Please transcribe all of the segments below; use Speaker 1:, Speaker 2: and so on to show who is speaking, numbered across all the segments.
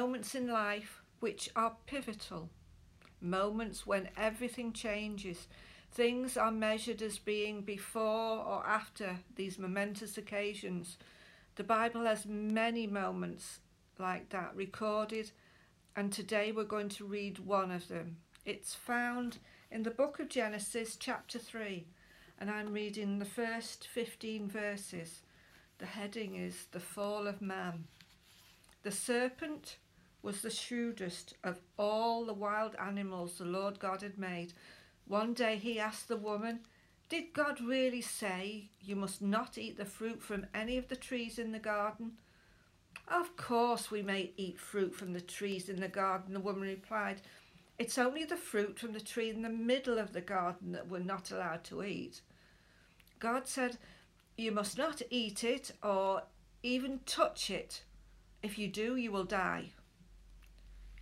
Speaker 1: moments in life which are pivotal, moments when everything changes. Things are measured as being before or after these momentous occasions. The Bible has many moments like that recorded, and today we're going to read one of them. It's found in the book of Genesis, chapter 3, and I'm reading the first 15 verses. The heading is The Fall of Man. The serpent was the shrewdest of all the wild animals the Lord God had made. One day he asked the woman, Did God really say you must not eat the fruit from any of the trees in the garden? Of course we may eat fruit from the trees in the garden, the woman replied. It's only the fruit from the tree in the middle of the garden that we're not allowed to eat. God said, You must not eat it or even touch it. If you do, you will die.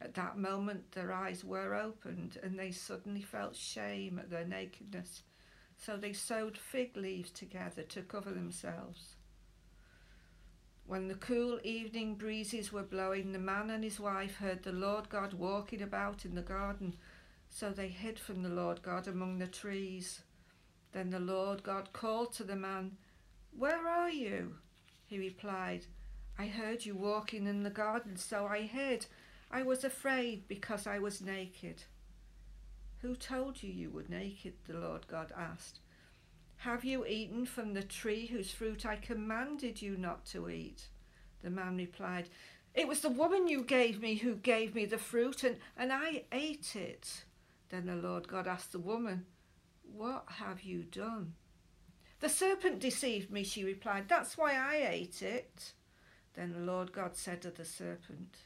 Speaker 1: At that moment, their eyes were opened, and they suddenly felt shame at their nakedness. So they sewed fig leaves together to cover themselves. When the cool evening breezes were blowing, the man and his wife heard the Lord God walking about in the garden. So they hid from the Lord God among the trees. Then the Lord God called to the man, Where are you? He replied, I heard you walking in the garden, so I hid. I was afraid because I was naked. Who told you you were naked? The Lord God asked. Have you eaten from the tree whose fruit I commanded you not to eat? The man replied, It was the woman you gave me who gave me the fruit, and, and I ate it. Then the Lord God asked the woman, What have you done? The serpent deceived me, she replied. That's why I ate it. Then the Lord God said to the serpent,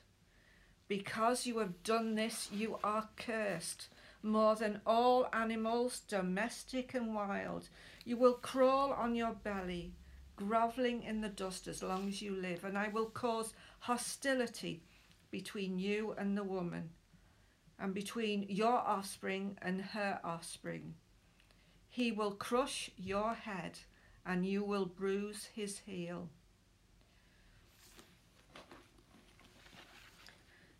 Speaker 1: Because you have done this, you are cursed more than all animals, domestic and wild. You will crawl on your belly, grovelling in the dust as long as you live, and I will cause hostility between you and the woman, and between your offspring and her offspring. He will crush your head, and you will bruise his heel.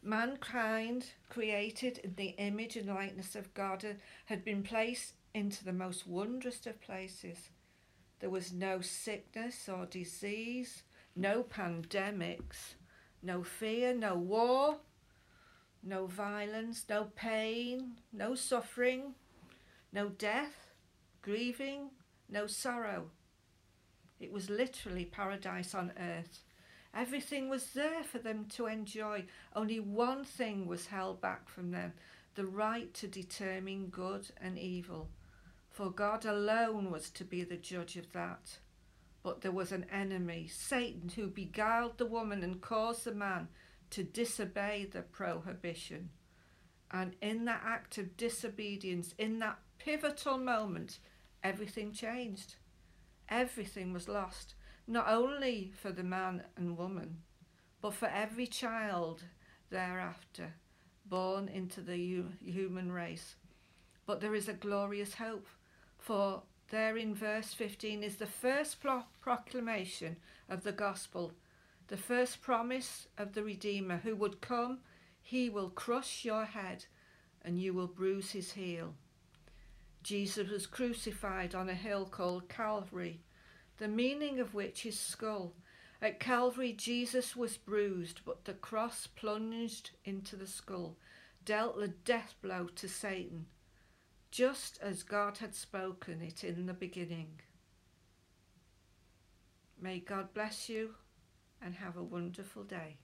Speaker 1: Mankind, created in the image and likeness of God, had been placed into the most wondrous of places. There was no sickness or disease, no pandemics, no fear, no war, no violence, no pain, no suffering, no death, grieving, no sorrow. It was literally paradise on earth. Everything was there for them to enjoy. Only one thing was held back from them the right to determine good and evil. For God alone was to be the judge of that. But there was an enemy, Satan, who beguiled the woman and caused the man to disobey the prohibition. And in that act of disobedience, in that pivotal moment, everything changed. Everything was lost not only for the man and woman, but for every child thereafter born into the human race. But there is a glorious hope, for there in verse 15 is the first pro proclamation of the gospel, the first promise of the Redeemer who would come, he will crush your head and you will bruise his heel. Jesus was crucified on a hill called Calvary the meaning of which is skull. At Calvary, Jesus was bruised, but the cross plunged into the skull, dealt the death blow to Satan, just as God had spoken it in the beginning. May God bless you and have a wonderful day.